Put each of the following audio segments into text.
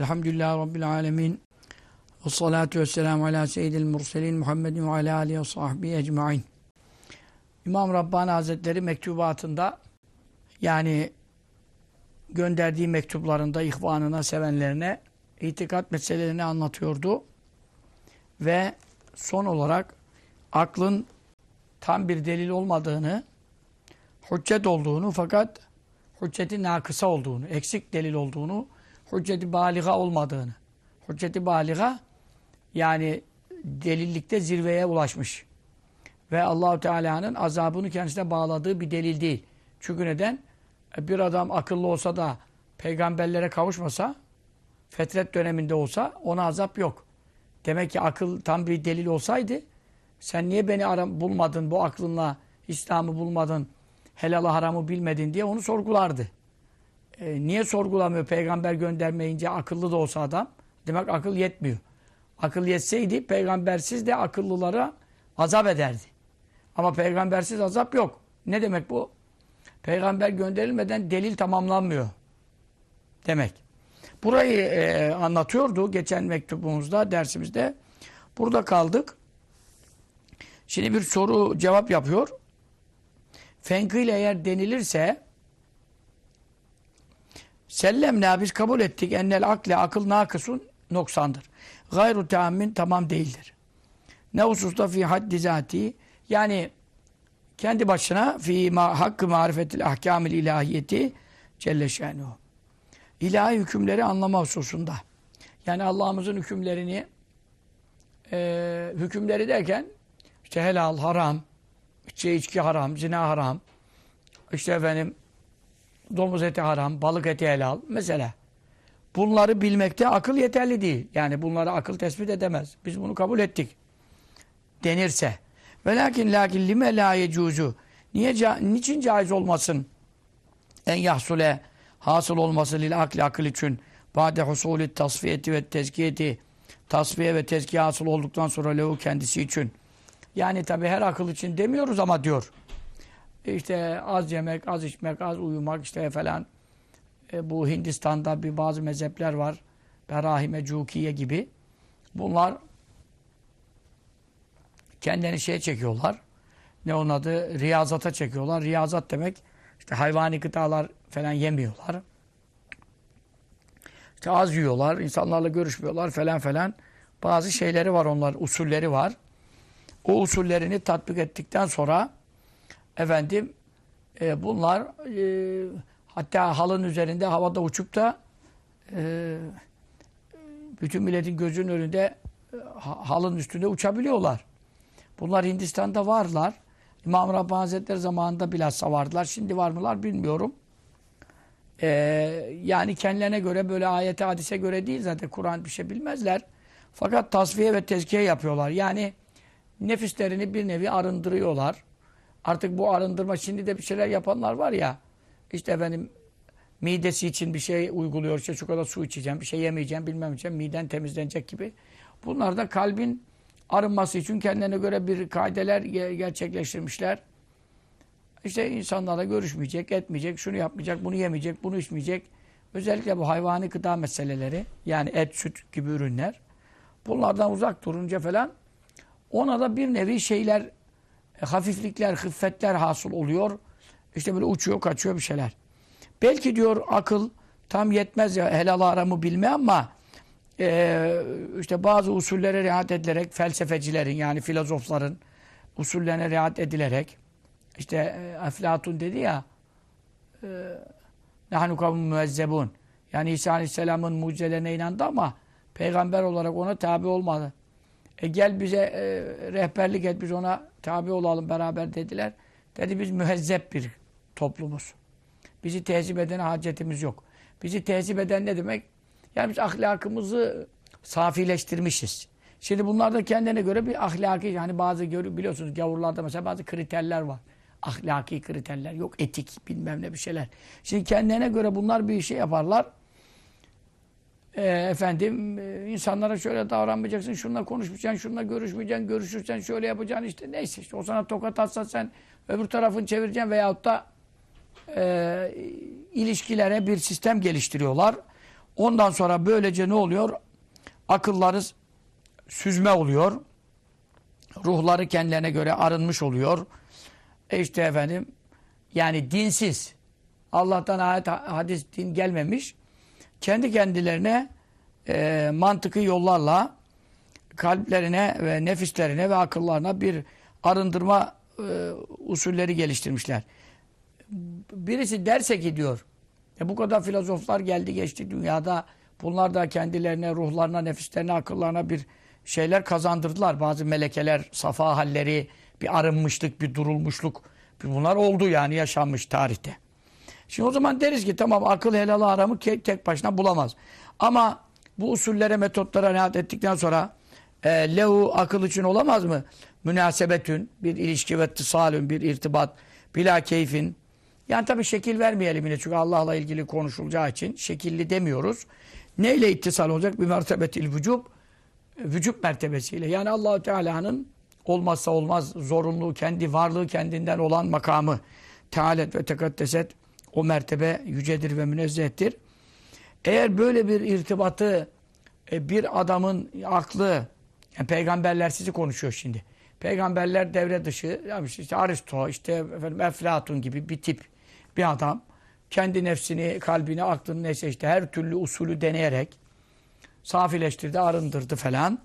Elhamdülillahi Rabbil alemin. Ve salatu ve selamu ala seyyidil murselin Muhammedin ve ala alihi ve sahbihi ecmain. İmam Rabbani Hazretleri mektubatında yani gönderdiği mektuplarında ihvanına, sevenlerine itikat meselelerini anlatıyordu. Ve son olarak aklın tam bir delil olmadığını, hüccet olduğunu fakat hücceti nakısa olduğunu, eksik delil olduğunu, hücceti baliga olmadığını. Hücceti baliga yani delillikte zirveye ulaşmış. Ve Allahu Teala'nın azabını kendisine bağladığı bir delil değil. Çünkü neden? Bir adam akıllı olsa da peygamberlere kavuşmasa, fetret döneminde olsa ona azap yok. Demek ki akıl tam bir delil olsaydı sen niye beni aram bulmadın bu aklınla İslam'ı bulmadın, helalı haramı bilmedin diye onu sorgulardı. E, niye sorgulamıyor peygamber göndermeyince akıllı da olsa adam? Demek akıl yetmiyor. Akıl yetseydi peygambersiz de akıllılara azap ederdi. Ama peygambersiz azap yok. Ne demek bu? Peygamber gönderilmeden delil tamamlanmıyor. Demek. Burayı e, anlatıyordu geçen mektubumuzda, dersimizde. Burada kaldık. Şimdi bir soru cevap yapıyor. Fenkıyla eğer denilirse sellemna biz kabul ettik ennel akle akıl nakısun noksandır. Gayru teammin tamam değildir. Ne hususta fi haddi zati yani kendi başına fi ma, hakkı marifetil ahkamil ilahiyeti Celle şenuhu. İlahi hükümleri anlama hususunda. Yani Allah'ımızın hükümlerini e, hükümleri derken işte helal, haram, işte içki haram, zina haram, işte efendim domuz eti haram, balık eti helal mesela. Bunları bilmekte akıl yeterli değil. Yani bunları akıl tespit edemez. Biz bunu kabul ettik. Denirse. Ve lakin lakin lime la yecuzu. Niye niçin caiz olmasın? En yahsule hasıl olması lil akli akıl için. Bade husulü tasfiyeti ve tezkiyeti. Tasfiye ve tezkiye hasıl olduktan sonra lehu kendisi için. Yani tabi her akıl için demiyoruz ama diyor. İşte az yemek, az içmek, az uyumak işte falan. E, bu Hindistan'da bir bazı mezhepler var. Berahime, Cukiye gibi. Bunlar kendini şeye çekiyorlar. Ne onun adı? Riyazata çekiyorlar. Riyazat demek işte hayvani gıdalar falan yemiyorlar. İşte az yiyorlar. insanlarla görüşmüyorlar falan falan. Bazı şeyleri var onlar, usulleri var. O usullerini tatbik ettikten sonra efendim e, bunlar e, hatta halın üzerinde havada uçup da e, bütün milletin gözünün önünde e, halın üstünde uçabiliyorlar. Bunlar Hindistan'da varlar. İmam Rabbani Hazretleri zamanında bilhassa vardılar. Şimdi var mılar bilmiyorum. Ee, yani kendilerine göre böyle ayete hadise göre değil zaten Kur'an bir şey bilmezler. Fakat tasfiye ve tezkiye yapıyorlar. Yani nefislerini bir nevi arındırıyorlar. Artık bu arındırma şimdi de bir şeyler yapanlar var ya. İşte efendim midesi için bir şey uyguluyor. İşte şu su içeceğim, bir şey yemeyeceğim, bilmem için miden temizlenecek gibi. Bunlar da kalbin arınması için kendine göre bir kaideler gerçekleştirmişler. İşte insanlarla görüşmeyecek, etmeyecek, şunu yapmayacak, bunu yemeyecek, bunu içmeyecek. Özellikle bu hayvani gıda meseleleri, yani et, süt gibi ürünler. Bunlardan uzak durunca falan ona da bir nevi şeyler, e, hafiflikler, hıffetler hasıl oluyor. İşte böyle uçuyor, kaçıyor bir şeyler. Belki diyor akıl tam yetmez ya helal aramı bilme ama e, işte bazı usullere riayet edilerek felsefecilerin yani filozofların usullerine riayet edilerek işte e, Eflatun dedi ya e, nahnu kavmun müezzebun yani İsa Aleyhisselam'ın mucizelerine inandı ama peygamber olarak ona tabi olmadı. E gel bize e, rehberlik et biz ona tabi olalım beraber dediler. Dedi biz mühezzep bir toplumuz. Bizi tehzip edene hacetimiz yok. Bizi tehzip eden ne demek? Yani biz ahlakımızı safileştirmişiz. Şimdi bunlar da kendine göre bir ahlaki yani bazı biliyorsunuz gavurlarda mesela bazı kriterler var. Ahlaki kriterler yok etik bilmem ne bir şeyler. Şimdi kendine göre bunlar bir şey yaparlar. E, efendim e, insanlara şöyle davranmayacaksın, şununla konuşmayacaksın, şununla görüşmeyeceksin, görüşürsen şöyle yapacaksın işte neyse işte o sana tokat atsa sen öbür tarafını çevireceksin veyahut da e, ilişkilere bir sistem geliştiriyorlar. Ondan sonra böylece ne oluyor? Akılları süzme oluyor. Ruhları kendilerine göre arınmış oluyor. E işte efendim yani dinsiz. Allah'tan ayet, hadis, din gelmemiş. Kendi kendilerine e, mantıkı yollarla kalplerine ve nefislerine ve akıllarına bir arındırma e, usulleri geliştirmişler. Birisi derse ki diyor, e bu kadar filozoflar geldi geçti dünyada. Bunlar da kendilerine, ruhlarına, nefislerine, akıllarına bir şeyler kazandırdılar. Bazı melekeler, safa halleri, bir arınmışlık, bir durulmuşluk. Bunlar oldu yani yaşanmış tarihte. Şimdi o zaman deriz ki tamam akıl helalı aramı tek başına bulamaz. Ama bu usullere, metotlara riayet ettikten sonra e, lehu akıl için olamaz mı? Münasebetün, bir ilişki ve tısalün, bir irtibat, bila keyfin. Yani tabii şekil vermeyelim yine çünkü Allah'la ilgili konuşulacağı için şekilli demiyoruz. Neyle ittisal olacak? Bir mertebetil vücub, vücub mertebesiyle. Yani Allahu Teala'nın olmazsa olmaz zorunluluğu, kendi varlığı kendinden olan makamı. Tealet ve tekaddeset o mertebe yücedir ve münezzehtir. Eğer böyle bir irtibatı e, bir adamın aklı, yani peygamberler sizi konuşuyor şimdi. Peygamberler devre dışı, yani işte Aristo, işte efendim Eflatun gibi bir tip bir adam kendi nefsini, kalbini, aklını neyse işte her türlü usulü deneyerek safileştirdi, arındırdı falan.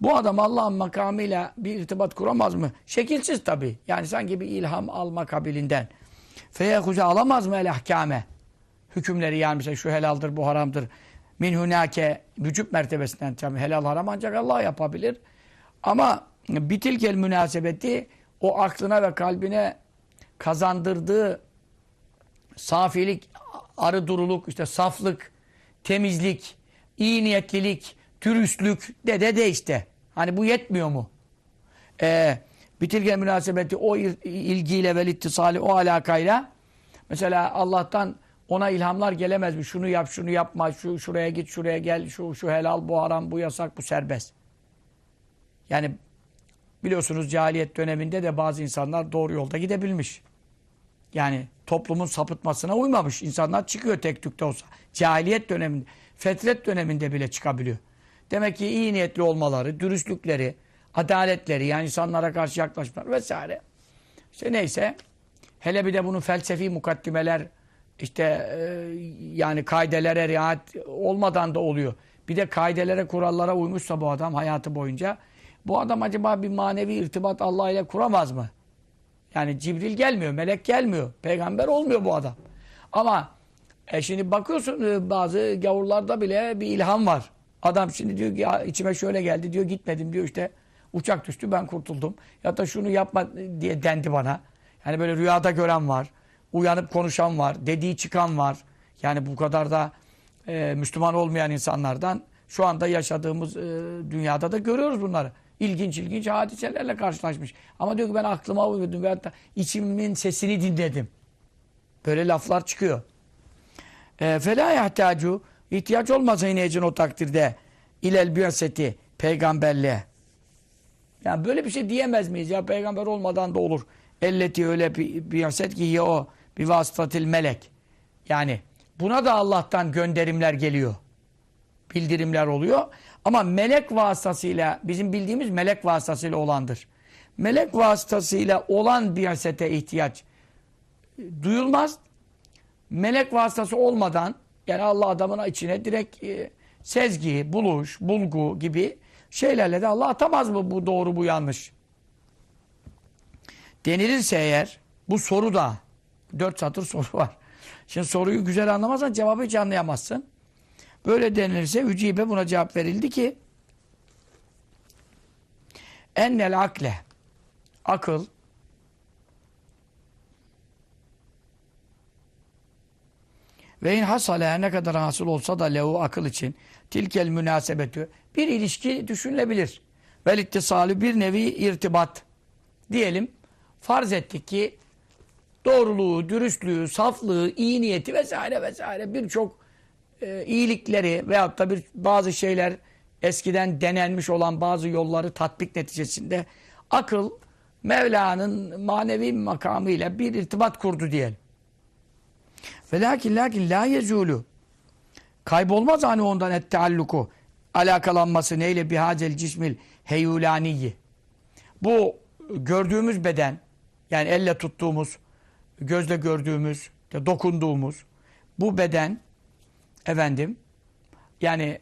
Bu adam Allah'ın makamıyla bir irtibat kuramaz mı? Şekilsiz tabii. Yani sanki bir ilham alma kabilinden. Feyekuze alamaz mı el ahkame? Hükümleri yani mesela şu helaldir, bu haramdır. Min hunake vücut mertebesinden tabii helal haram ancak Allah yapabilir. Ama bitilkel münasebeti o aklına ve kalbine kazandırdığı safilik, arı duruluk, işte saflık, temizlik, iyi niyetlilik, dürüstlük de de de işte. Hani bu yetmiyor mu? Ee, bitilge münasebeti o ilgiyle ve ittisali o alakayla mesela Allah'tan ona ilhamlar gelemez mi? Şunu yap, şunu yapma, şu şuraya git, şuraya gel, şu şu helal, bu haram, bu yasak, bu serbest. Yani biliyorsunuz cahiliyet döneminde de bazı insanlar doğru yolda gidebilmiş. Yani toplumun sapıtmasına uymamış. insanlar çıkıyor tek tükte olsa. Cahiliyet döneminde, fetret döneminde bile çıkabiliyor. Demek ki iyi niyetli olmaları, dürüstlükleri, adaletleri yani insanlara karşı yaklaşmaları vesaire. İşte neyse. Hele bir de bunun felsefi mukaddimeler işte e, yani kaidelere riayet olmadan da oluyor. Bir de kaidelere, kurallara uymuşsa bu adam hayatı boyunca bu adam acaba bir manevi irtibat Allah ile kuramaz mı? Yani Cibril gelmiyor, melek gelmiyor. Peygamber olmuyor bu adam. Ama e şimdi bakıyorsun e, bazı gavurlarda bile bir ilham var. Adam şimdi diyor ki ya içime şöyle geldi diyor gitmedim diyor işte uçak düştü ben kurtuldum. Ya da şunu yapma diye dendi bana. Yani böyle rüyada gören var. Uyanıp konuşan var. Dediği çıkan var. Yani bu kadar da e, Müslüman olmayan insanlardan şu anda yaşadığımız e, dünyada da görüyoruz bunları. İlginç ilginç hadiselerle karşılaşmış. Ama diyor ki ben aklıma uydum ve hatta içimin sesini dinledim. Böyle laflar çıkıyor. E, Fela yahtacu ihtiyaç olmaz inecin o takdirde ilel biyaseti peygamberliğe. Yani böyle bir şey diyemez miyiz ya peygamber olmadan da olur. Elleti öyle biyaset ki ya o bir vasıtatil melek. Yani buna da Allah'tan gönderimler geliyor. Bildirimler oluyor. Ama melek vasıtasıyla bizim bildiğimiz melek vasıtasıyla olandır. Melek vasıtasıyla olan biyasete ihtiyaç duyulmaz. Melek vasıtası olmadan yani Allah adamın içine direkt e, sezgi, buluş, bulgu gibi şeylerle de Allah atamaz mı bu doğru bu yanlış? Denilirse eğer bu soru da dört satır soru var. Şimdi soruyu güzel anlamazsan cevabı hiç anlayamazsın. Böyle denilirse ücibe buna cevap verildi ki ennel akle akıl ve in hasale ne kadar hasıl olsa da lehu akıl için tilkel münasebetü bir ilişki düşünülebilir. Vel ittisalü bir nevi irtibat diyelim. Farz ettik ki doğruluğu, dürüstlüğü, saflığı, iyi niyeti vesaire vesaire birçok e, iyilikleri veyahut da bir bazı şeyler eskiden denenmiş olan bazı yolları tatbik neticesinde akıl Mevla'nın manevi makamıyla bir irtibat kurdu diyelim. Ve lakin lakin la yezulu Kaybolmaz hani ondan et tealluku. Alakalanması neyle bihacel cismil heyulaniyi. Bu gördüğümüz beden yani elle tuttuğumuz, gözle gördüğümüz, dokunduğumuz bu beden efendim yani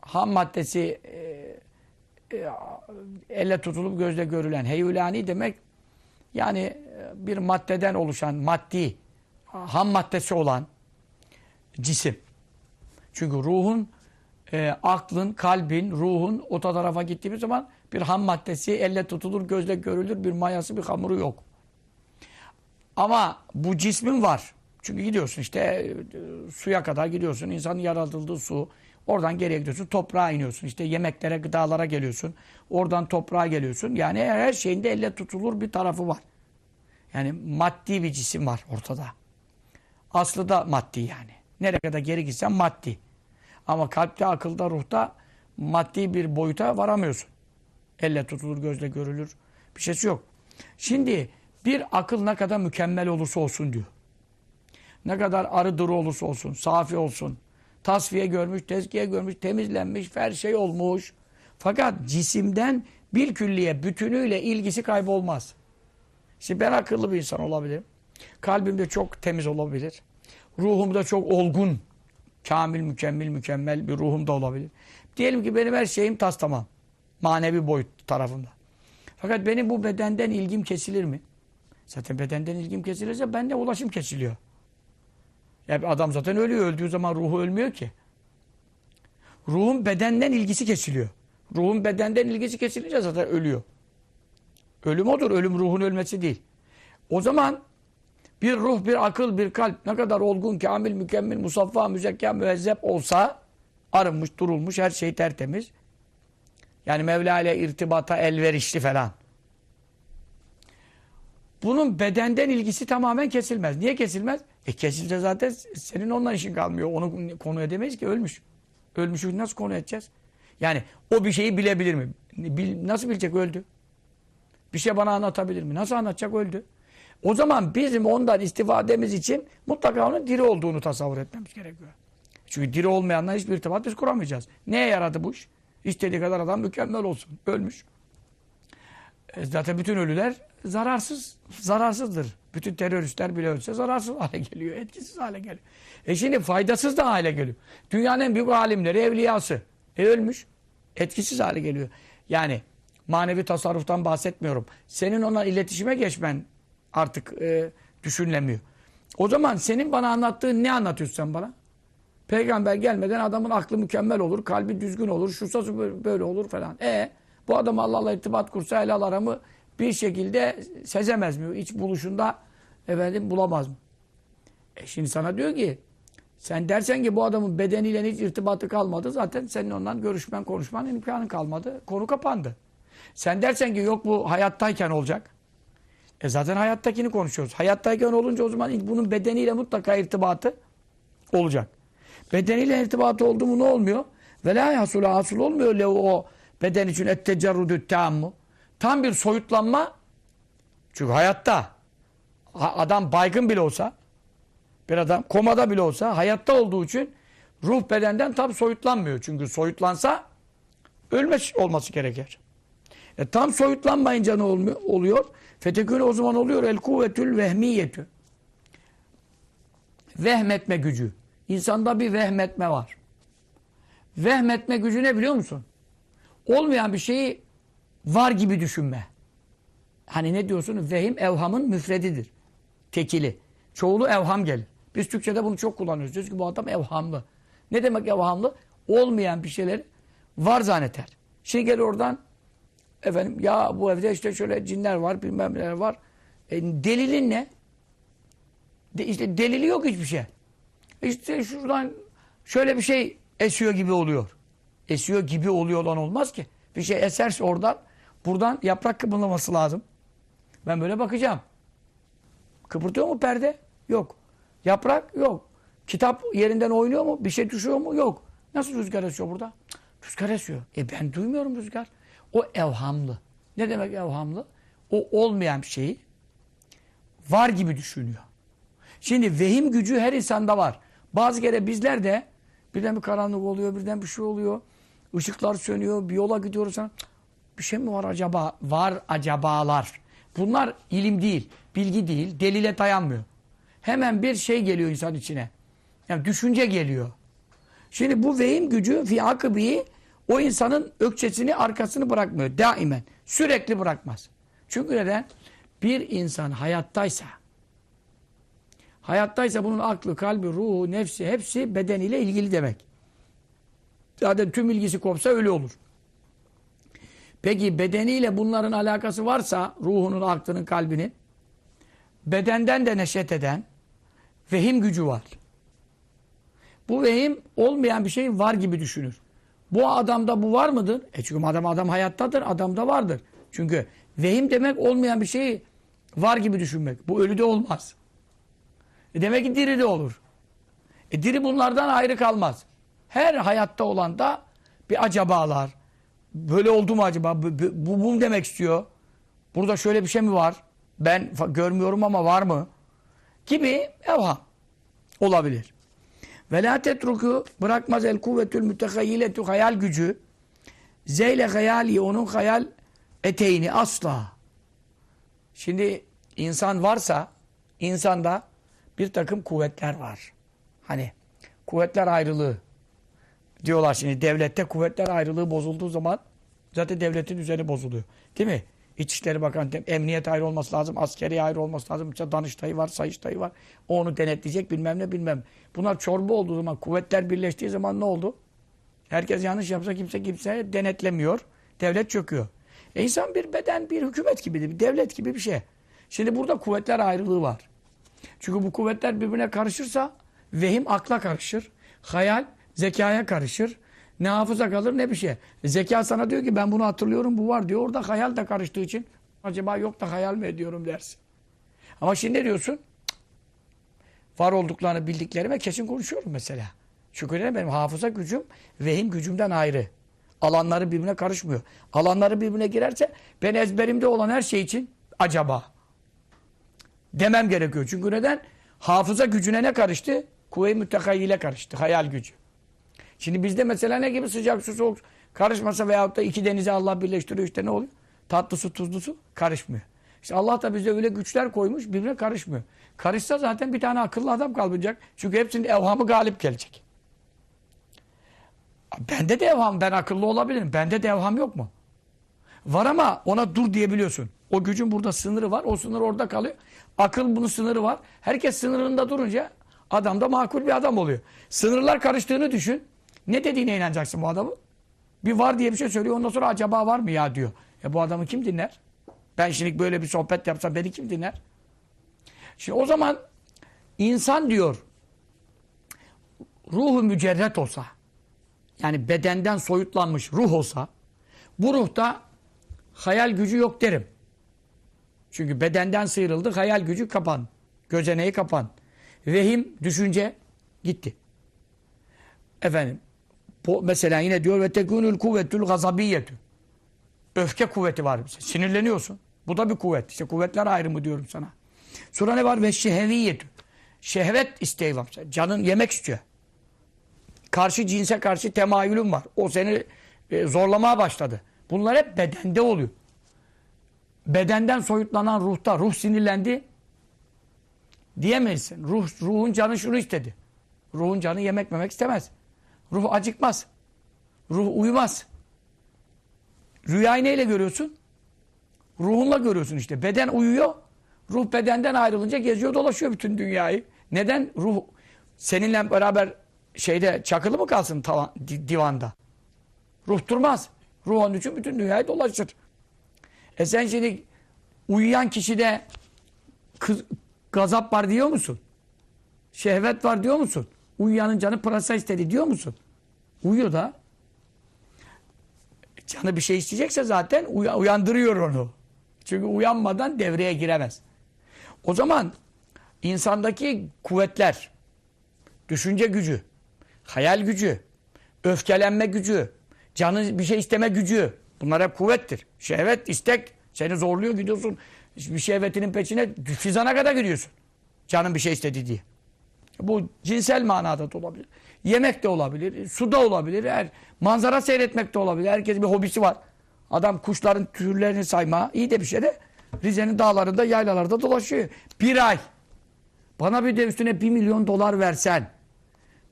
ham maddesi e, e, elle tutulup gözle görülen heyulani demek yani e, bir maddeden oluşan maddi ham maddesi olan cisim. Çünkü ruhun e, aklın, kalbin, ruhun o tarafa gittiğimiz zaman bir ham maddesi elle tutulur, gözle görülür, bir mayası, bir hamuru yok. Ama bu cismin var. Çünkü gidiyorsun işte e, suya kadar gidiyorsun. İnsanın yaratıldığı su. Oradan geriye gidiyorsun. Toprağa iniyorsun. İşte yemeklere, gıdalara geliyorsun. Oradan toprağa geliyorsun. Yani her şeyinde elle tutulur bir tarafı var. Yani maddi bir cisim var ortada. Aslı da maddi yani. Nereye kadar geri gitsen maddi. Ama kalpte, akılda, ruhta maddi bir boyuta varamıyorsun. Elle tutulur, gözle görülür. Bir şeysi yok. Şimdi bir akıl ne kadar mükemmel olursa olsun diyor. Ne kadar arı duru olursa olsun, safi olsun. Tasfiye görmüş, tezkiye görmüş, temizlenmiş, her şey olmuş. Fakat cisimden bir külliye bütünüyle ilgisi kaybolmaz. Şimdi ben akıllı bir insan olabilirim. Kalbimde çok temiz olabilir. Ruhumda çok olgun, kamil, mükemmel, mükemmel bir ruhum da olabilir. Diyelim ki benim her şeyim tas tamam. Manevi boyut tarafında. Fakat benim bu bedenden ilgim kesilir mi? Zaten bedenden ilgim kesilirse bende ulaşım kesiliyor. Ya adam zaten ölüyor. Öldüğü zaman ruhu ölmüyor ki. Ruhun bedenden ilgisi kesiliyor. Ruhun bedenden ilgisi kesilince zaten ölüyor. Ölüm odur. Ölüm ruhun ölmesi değil. O zaman bir ruh, bir akıl, bir kalp ne kadar olgun, kamil, mükemmel, musaffa, müzekka, müezzep olsa arınmış, durulmuş, her şey tertemiz. Yani Mevla ile irtibata elverişli falan. Bunun bedenden ilgisi tamamen kesilmez. Niye kesilmez? E kesilse zaten senin ondan işin kalmıyor. Onu konu edemeyiz ki ölmüş. Ölmüşü nasıl konu edeceğiz? Yani o bir şeyi bilebilir mi? Nasıl bilecek öldü? Bir şey bana anlatabilir mi? Nasıl anlatacak öldü? O zaman bizim ondan istifademiz için mutlaka onun diri olduğunu tasavvur etmemiz gerekiyor. Çünkü diri olmayanla hiçbir irtibat biz kuramayacağız. Neye yaradı bu iş? İstediği kadar adam mükemmel olsun. Ölmüş. E zaten bütün ölüler zararsız, zararsızdır. Bütün teröristler bile ölse zararsız hale geliyor. Etkisiz hale geliyor. E şimdi faydasız da hale geliyor. Dünyanın en büyük alimleri, evliyası. E ölmüş. Etkisiz hale geliyor. Yani manevi tasarruftan bahsetmiyorum. Senin ona iletişime geçmen artık e, düşünülemiyor. O zaman senin bana anlattığın ne anlatıyorsun sen bana? Peygamber gelmeden adamın aklı mükemmel olur, kalbi düzgün olur, şusası böyle olur falan. E bu adam Allah'la irtibat kursa helal aramı bir şekilde sezemez mi? İç buluşunda efendim bulamaz mı? E şimdi sana diyor ki sen dersen ki bu adamın bedeniyle hiç irtibatı kalmadı. Zaten senin ondan görüşmen, konuşman imkanın kalmadı. Konu kapandı. Sen dersen ki yok bu hayattayken olacak. E zaten hayattakini konuşuyoruz. Hayattayken olunca o zaman bunun bedeniyle mutlaka irtibatı olacak. Bedeniyle irtibatı oldu mu ne olmuyor? Ve la hasulu hasıl olmuyor le o beden için ettecerrudü tammu. Tam bir soyutlanma. Çünkü hayatta adam baygın bile olsa bir adam komada bile olsa hayatta olduğu için ruh bedenden tam soyutlanmıyor. Çünkü soyutlansa ölmesi olması gerekir. E tam soyutlanmayınca ne olmuyor, oluyor? Fetekün o zaman oluyor el kuvvetül vehmiyetü. Vehmetme gücü. İnsanda bir vehmetme var. Vehmetme gücü ne biliyor musun? Olmayan bir şeyi var gibi düşünme. Hani ne diyorsun? Vehim evhamın müfredidir. Tekili. Çoğulu evham gelir. Biz Türkçe'de bunu çok kullanıyoruz. Diyoruz ki bu adam evhamlı. Ne demek evhamlı? Olmayan bir şeyler var zanneter. Şimdi gel oradan efendim ya bu evde işte şöyle cinler var bilmem neler var. E, delilin ne? De, işte delili yok hiçbir şey. İşte şuradan şöyle bir şey esiyor gibi oluyor. Esiyor gibi oluyor olan olmaz ki. Bir şey eserse oradan buradan yaprak kıpırdaması lazım. Ben böyle bakacağım. Kıpırtıyor mu perde? Yok. Yaprak? Yok. Kitap yerinden oynuyor mu? Bir şey düşüyor mu? Yok. Nasıl rüzgar esiyor burada? Rüzgar esiyor. E ben duymuyorum rüzgar. O evhamlı. Ne demek evhamlı? O olmayan şeyi var gibi düşünüyor. Şimdi vehim gücü her insanda var. Bazı kere bizler de Birden bir karanlık oluyor, birden bir şey oluyor. Işıklar sönüyor, bir yola gidiyoruz. Bir şey mi var acaba? Var acabalar. Bunlar ilim değil, bilgi değil, delile dayanmıyor. Hemen bir şey geliyor insan içine. Yani düşünce geliyor. Şimdi bu vehim gücü fi akıbi o insanın ökçesini arkasını bırakmıyor. Daimen. Sürekli bırakmaz. Çünkü neden? Bir insan hayattaysa hayattaysa bunun aklı, kalbi, ruhu, nefsi hepsi bedeniyle ilgili demek. Zaten tüm ilgisi kopsa öyle olur. Peki bedeniyle bunların alakası varsa ruhunun, aklının, kalbinin bedenden de neşet eden vehim gücü var. Bu vehim olmayan bir şey var gibi düşünür. Bu adamda bu var mıdır? E çünkü adam adam hayattadır, adamda vardır. Çünkü vehim demek olmayan bir şeyi var gibi düşünmek. Bu ölü de olmaz. E demek ki diri de olur. E diri bunlardan ayrı kalmaz. Her hayatta olan da bir acabalar. Böyle oldu mu acaba? Bu, bu, bu demek istiyor? Burada şöyle bir şey mi var? Ben görmüyorum ama var mı? Gibi evham olabilir. Ve la tetruku bırakmaz el kuvvetül mütekayyiletü hayal gücü zeyle hayali onun hayal eteğini asla. Şimdi insan varsa insanda bir takım kuvvetler var. Hani kuvvetler ayrılığı diyorlar şimdi devlette kuvvetler ayrılığı bozulduğu zaman zaten devletin düzeni bozuluyor. Değil mi? İçişleri Bakanı, emniyet ayrı olması lazım, askeri ayrı olması lazım. İşte Danıştayı var, Sayıştayı var. O onu denetleyecek bilmem ne bilmem. Bunlar çorba olduğu zaman, kuvvetler birleştiği zaman ne oldu? Herkes yanlış yapsa kimse kimse denetlemiyor. Devlet çöküyor. E insan bir beden, bir hükümet gibidir, bir devlet gibi bir şey. Şimdi burada kuvvetler ayrılığı var. Çünkü bu kuvvetler birbirine karışırsa vehim akla karışır. Hayal zekaya karışır. Ne hafıza kalır ne bir şey. Zeka sana diyor ki ben bunu hatırlıyorum bu var diyor. Orada hayal de karıştığı için acaba yok da hayal mi ediyorum dersin. Ama şimdi ne diyorsun? Var olduklarını bildiklerime kesin konuşuyorum mesela. Ne benim hafıza gücüm vehim gücümden ayrı. Alanları birbirine karışmıyor. Alanları birbirine girerse ben ezberimde olan her şey için acaba demem gerekiyor. Çünkü neden? Hafıza gücüne ne karıştı? Kuvve-i mütekayyile karıştı. Hayal gücü. Şimdi bizde mesela ne gibi sıcak su soğuk karışmasa veyahut da iki denizi Allah birleştiriyor işte ne oluyor? Tatlı su tuzlu su karışmıyor. İşte Allah da bize öyle güçler koymuş birbirine karışmıyor. Karışsa zaten bir tane akıllı adam kalmayacak. Çünkü hepsinin evhamı galip gelecek. Bende de evham, ben akıllı olabilirim. Bende de evham yok mu? Var ama ona dur diyebiliyorsun. O gücün burada sınırı var. O sınır orada kalıyor. Akıl bunun sınırı var. Herkes sınırında durunca adam da makul bir adam oluyor. Sınırlar karıştığını düşün. Ne dediğine inanacaksın bu adamın? Bir var diye bir şey söylüyor. Ondan sonra acaba var mı ya diyor. E bu adamı kim dinler? Ben şimdi böyle bir sohbet yapsam beni kim dinler? Şimdi o zaman insan diyor ruhu mücerret olsa yani bedenden soyutlanmış ruh olsa bu ruhta hayal gücü yok derim. Çünkü bedenden sıyrıldı, hayal gücü kapan. Gözeneği kapan. Vehim, düşünce gitti. Efendim, mesela yine diyor ve tekunul kuvvetül gazabiyyetü. Öfke kuvveti var. Sinirleniyorsun. Bu da bir kuvvet. İşte kuvvetler ayrımı diyorum sana. Sonra ne var? Ve şehviyetü. Şehvet isteği var. Canın yemek istiyor. Karşı cinse karşı temayülün var. O seni e, zorlamaya başladı. Bunlar hep bedende oluyor. Bedenden soyutlanan ruhta, ruh sinirlendi diyemezsin. Ruh, ruhun canı şunu istedi. Ruhun canı yemek memek istemez. Ruh acıkmaz. Ruh uyumaz. Rüyayı neyle görüyorsun? Ruhunla görüyorsun işte. Beden uyuyor. Ruh bedenden ayrılınca geziyor dolaşıyor bütün dünyayı. Neden? Ruh seninle beraber şeyde çakılı mı kalsın tavan, divanda? Ruh durmaz. Ruh onun için bütün dünyayı dolaşır. E sen şimdi uyuyan kişide kız, gazap var diyor musun? Şehvet var diyor musun? Uyuyanın canı pırasa istedi diyor musun? Uyuyor da. Canı bir şey isteyecekse zaten uyandırıyor onu. Çünkü uyanmadan devreye giremez. O zaman insandaki kuvvetler, düşünce gücü, hayal gücü, öfkelenme gücü, canı bir şey isteme gücü bunlar hep kuvvettir. Şehvet, istek seni zorluyor gidiyorsun bir şehvetinin peşine fizana kadar gidiyorsun. Canın bir şey istedi diye. Bu cinsel manada da olabilir. Yemek de olabilir, suda olabilir, her manzara seyretmek de olabilir. Herkesin bir hobisi var. Adam kuşların türlerini sayma iyi de bir şey de Rize'nin dağlarında, yaylalarda dolaşıyor. Bir ay. Bana bir de üstüne bir milyon dolar versen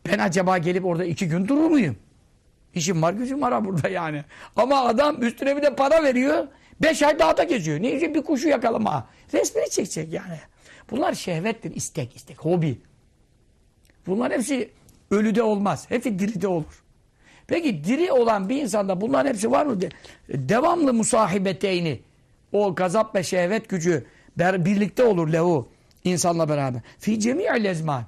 ben acaba gelip orada iki gün durur muyum? İşim var gücüm var burada yani. Ama adam üstüne bir de para veriyor. Beş ay dağda geziyor. Ne için bir kuşu yakalama. Resmini çekecek yani. Bunlar şehvettir. istek istek. Hobi. Bunlar hepsi ölüde olmaz. Hepsi diride olur. Peki diri olan bir insanda bunların hepsi var mı? De- Devamlı musahibeteyni. O gazap ve şehvet gücü birlikte olur lehu insanla beraber. Fi cemi'il ezman.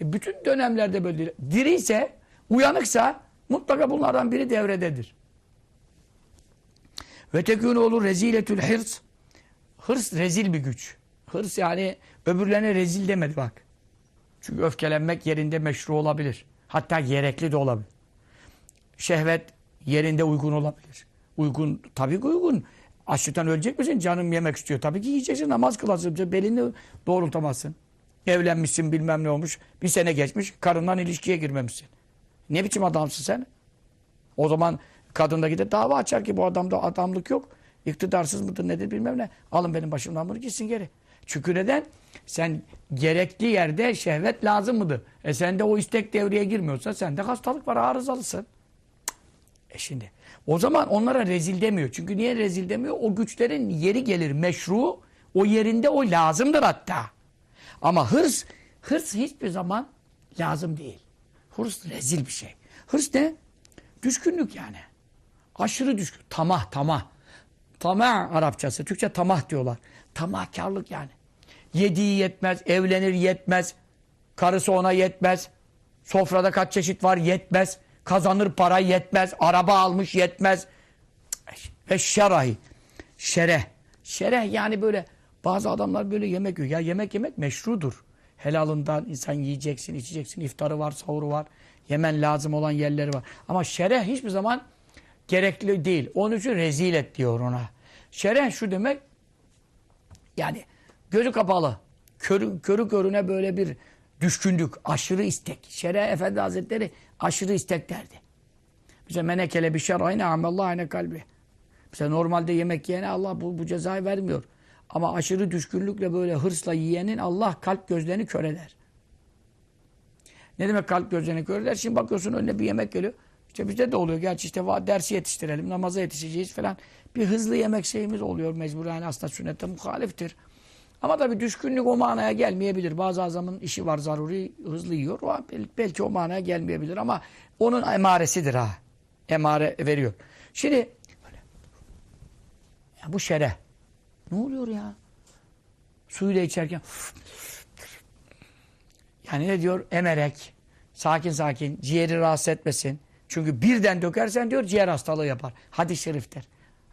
E bütün dönemlerde böyle. Diri ise, uyanıksa mutlaka bunlardan biri devrededir. Ve tekûnü olur reziletül hırs. Hırs rezil bir güç. Hırs yani öbürlerine rezil demedi bak. Çünkü öfkelenmek yerinde meşru olabilir. Hatta gerekli de olabilir. Şehvet yerinde uygun olabilir. Uygun, tabii ki uygun. Açlıktan ölecek misin? Canım yemek istiyor. Tabii ki yiyeceksin, namaz kılasın. Belini doğrultamazsın. Evlenmişsin bilmem ne olmuş. Bir sene geçmiş, karından ilişkiye girmemişsin. Ne biçim adamsın sen? O zaman kadın da gider dava açar ki bu adamda adamlık yok. İktidarsız mıdır nedir bilmem ne. Alın benim başımdan bunu gitsin geri. Çünkü neden? Sen gerekli yerde şehvet lazım mıdır? E sende o istek devreye girmiyorsa sende hastalık var arızalısın. E şimdi o zaman onlara rezil demiyor. Çünkü niye rezil demiyor? O güçlerin yeri gelir meşru. O yerinde o lazımdır hatta. Ama hırs, hırs hiçbir zaman lazım değil. Hırs rezil bir şey. Hırs ne? Düşkünlük yani. Aşırı düşkün. Tamah, tamah. Tamah Arapçası. Türkçe tamah diyorlar. Tamahkarlık yani. Yediği yetmez, evlenir yetmez. Karısı ona yetmez. Sofrada kaç çeşit var yetmez. Kazanır para yetmez. Araba almış yetmez. Ve şerahi. Şereh. Şereh yani böyle bazı adamlar böyle yemek yiyor. Ya yemek yemek meşrudur. Helalından insan yiyeceksin, içeceksin. iftarı var, sahuru var. Yemen lazım olan yerleri var. Ama şereh hiçbir zaman gerekli değil. Onun için rezil et diyor ona. Şereh şu demek yani gözü kapalı. Körü, körü körüne böyle bir düşkünlük, aşırı istek. Şereh Efendi Hazretleri aşırı istek derdi. Bize menekele bir şerayne amallah ayne kalbi. Bize normalde yemek yiyene Allah bu, bu cezayı vermiyor. Ama aşırı düşkünlükle böyle hırsla yiyenin Allah kalp gözlerini kör eder. Ne demek kalp gözlerini kör eder? Şimdi bakıyorsun önüne bir yemek geliyor. İşte bizde de oluyor. Gerçi işte dersi yetiştirelim, namaza yetişeceğiz falan. Bir hızlı yemek şeyimiz oluyor mecbur. Yani aslında sünnete muhaliftir. Ama tabii düşkünlük o manaya gelmeyebilir. Bazı adamın işi var zaruri, hızlı yiyor. O, bel- belki o manaya gelmeyebilir ama onun emaresidir ha. Emare veriyor. Şimdi ya bu şereh. Ne oluyor ya? Suyu da içerken yani ne diyor? Emerek. Sakin sakin. Ciğeri rahatsız etmesin. Çünkü birden dökersen diyor ciğer hastalığı yapar. Hadis-i şeriftir.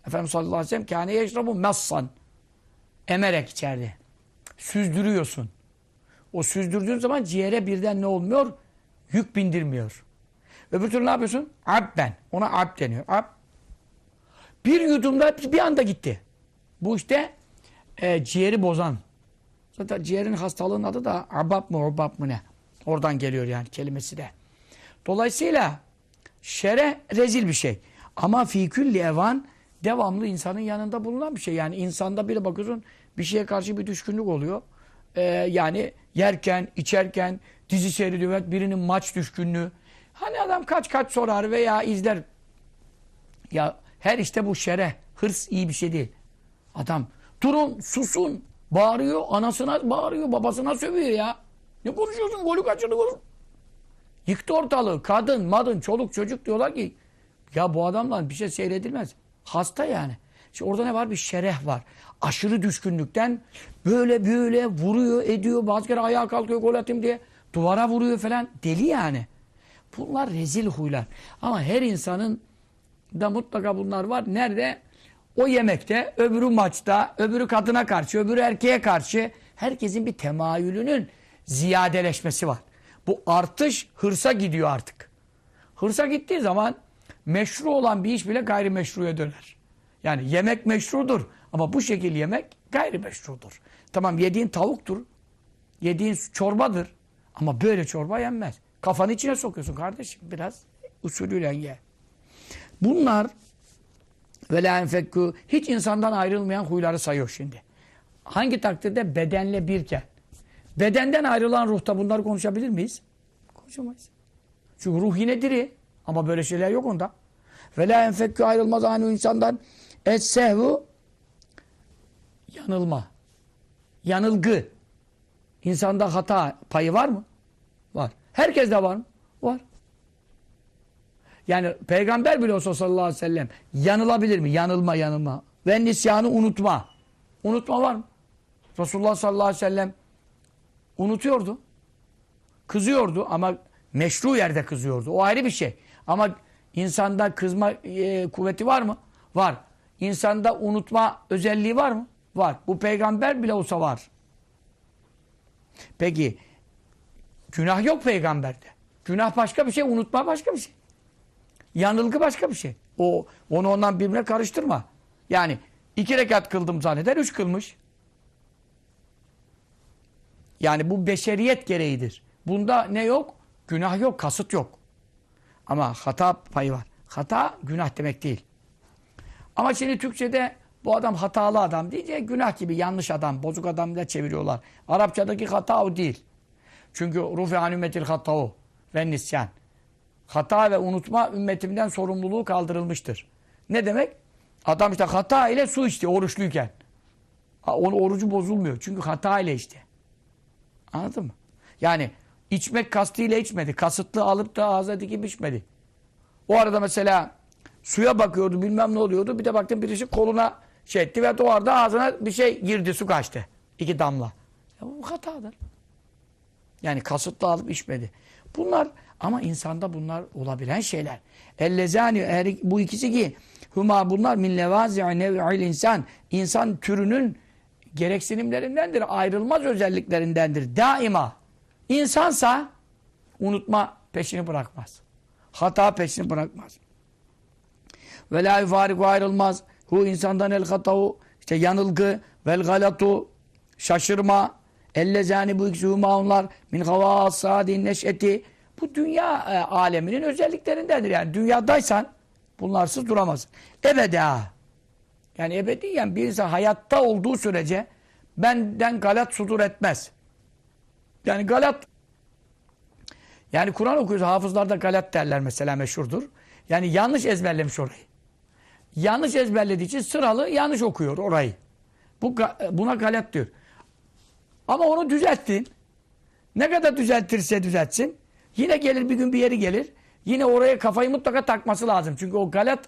Efendimiz sallallahu aleyhi ve sellem kâne yeşrabu messan. Emerek içeride. Süzdürüyorsun. O süzdürdüğün zaman ciğere birden ne olmuyor? Yük bindirmiyor. Öbür türlü ne yapıyorsun? Abben. Ona ab deniyor. Ab. Bir yudumda bir anda gitti. Bu işte e, ciğeri bozan. Zaten ciğerin hastalığının adı da abab mı obab mı ne? Oradan geliyor yani kelimesi de. Dolayısıyla şere rezil bir şey. Ama fi külli evan devamlı insanın yanında bulunan bir şey. Yani insanda bile bakıyorsun bir şeye karşı bir düşkünlük oluyor. Ee, yani yerken, içerken, dizi seyrediyor. Birinin maç düşkünlüğü. Hani adam kaç kaç sorar veya izler. Ya her işte bu şere, hırs iyi bir şey değil. Adam durun, susun, bağırıyor, anasına bağırıyor, babasına sövüyor ya. Ne konuşuyorsun? Golü kaçırdı golü. Yıktı ortalığı. Kadın, madın, çoluk, çocuk diyorlar ki ya bu adamlar bir şey seyredilmez. Hasta yani. İşte orada ne var? Bir şereh var. Aşırı düşkünlükten böyle böyle vuruyor, ediyor. Bazı kere ayağa kalkıyor gol atayım diye. Duvara vuruyor falan. Deli yani. Bunlar rezil huylar. Ama her insanın da mutlaka bunlar var. Nerede? O yemekte, öbürü maçta, öbürü kadına karşı, öbürü erkeğe karşı herkesin bir temayülünün ziyadeleşmesi var. Bu artış hırsa gidiyor artık. Hırsa gittiği zaman meşru olan bir iş bile gayrimeşruya döner. Yani yemek meşrudur ama bu şekil yemek gayrimeşrudur. Tamam yediğin tavuktur, yediğin çorbadır Ama böyle çorba yenmez. Kafanı içine sokuyorsun kardeşim. Biraz usulüyle ye. Bunlar ve la enfekku hiç insandan ayrılmayan huyları sayıyor şimdi. Hangi takdirde? Bedenle birken. Bedenden ayrılan ruhta bunları konuşabilir miyiz? Konuşamayız. Çünkü ruh yine diri. Ama böyle şeyler yok onda. Ve la enfekku ayrılmaz aynı insandan. Es sehvu yanılma. Yanılgı. İnsanda hata payı var mı? Var. Herkeste var mı? Var. Yani peygamber bile olsa sallallahu aleyhi ve sellem yanılabilir mi? Yanılma yanılma. Ve nisyanı unutma. Unutma var mı? Resulullah sallallahu aleyhi ve sellem unutuyordu. Kızıyordu ama meşru yerde kızıyordu. O ayrı bir şey. Ama insanda kızma e, kuvveti var mı? Var. İnsanda unutma özelliği var mı? Var. Bu peygamber bile olsa var. Peki günah yok peygamberde. Günah başka bir şey, unutma başka bir şey. Yanılgı başka bir şey. O onu ondan birbirine karıştırma. Yani iki rekat kıldım zanneder, üç kılmış. Yani bu beşeriyet gereğidir. Bunda ne yok? Günah yok, kasıt yok. Ama hata payı var. Hata günah demek değil. Ama şimdi Türkçe'de bu adam hatalı adam deyince günah gibi yanlış adam, bozuk adam da çeviriyorlar. Arapçadaki hata o değil. Çünkü rufi ümmetil hatau ve nisyan. Hata ve unutma ümmetimden sorumluluğu kaldırılmıştır. Ne demek? Adam işte hata ile su içti oruçluyken. Onun orucu bozulmuyor. Çünkü hata ile içti. Anladın mı? Yani içmek kastıyla içmedi. Kasıtlı alıp da ağza dikip içmedi. O arada mesela suya bakıyordu bilmem ne oluyordu. Bir de baktım birisi koluna şey etti ve o arada ağzına bir şey girdi su kaçtı. İki damla. Ya bu hatadır. Yani kasıtlı alıp içmedi. Bunlar ama insanda bunlar olabilen şeyler. Ellezani bu ikisi ki huma bunlar min levazi'i nev'il insan. İnsan türünün gereksinimlerindendir. Ayrılmaz özelliklerindendir. Daima. İnsansa unutma peşini bırakmaz. Hata peşini bırakmaz. Ve la yufariku ayrılmaz. Hu insandan el hatavu işte yanılgı vel galatu şaşırma ellezani bu ikisi onlar min havas sadin neşeti bu dünya e, aleminin özelliklerindendir. Yani dünyadaysan bunlarsız duramazsın. Ebeda. Yani ebediyen bir insan hayatta olduğu sürece benden galat sudur etmez. Yani galat yani Kur'an okuyoruz. Hafızlarda galat derler mesela meşhurdur. Yani yanlış ezberlemiş orayı. Yanlış ezberlediği için sıralı yanlış okuyor orayı. Bu buna galat diyor. Ama onu düzelttin. Ne kadar düzeltirse düzeltsin. Yine gelir bir gün bir yeri gelir. Yine oraya kafayı mutlaka takması lazım. Çünkü o galat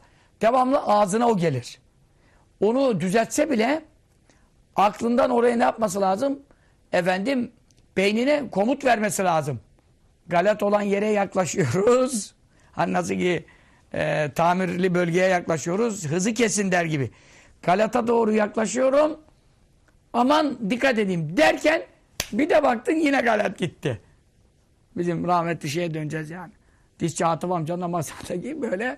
devamlı ağzına o gelir. Onu düzeltse bile aklından oraya ne yapması lazım? Efendim beynine komut vermesi lazım. Galat olan yere yaklaşıyoruz. Hani nasıl ki e, tamirli bölgeye yaklaşıyoruz. Hızı kesin der gibi. Galata doğru yaklaşıyorum. Aman dikkat edeyim derken bir de baktın yine galat gitti. Bizim rahmetli şeye döneceğiz yani. Dişçi Atıf amcanın masadaki böyle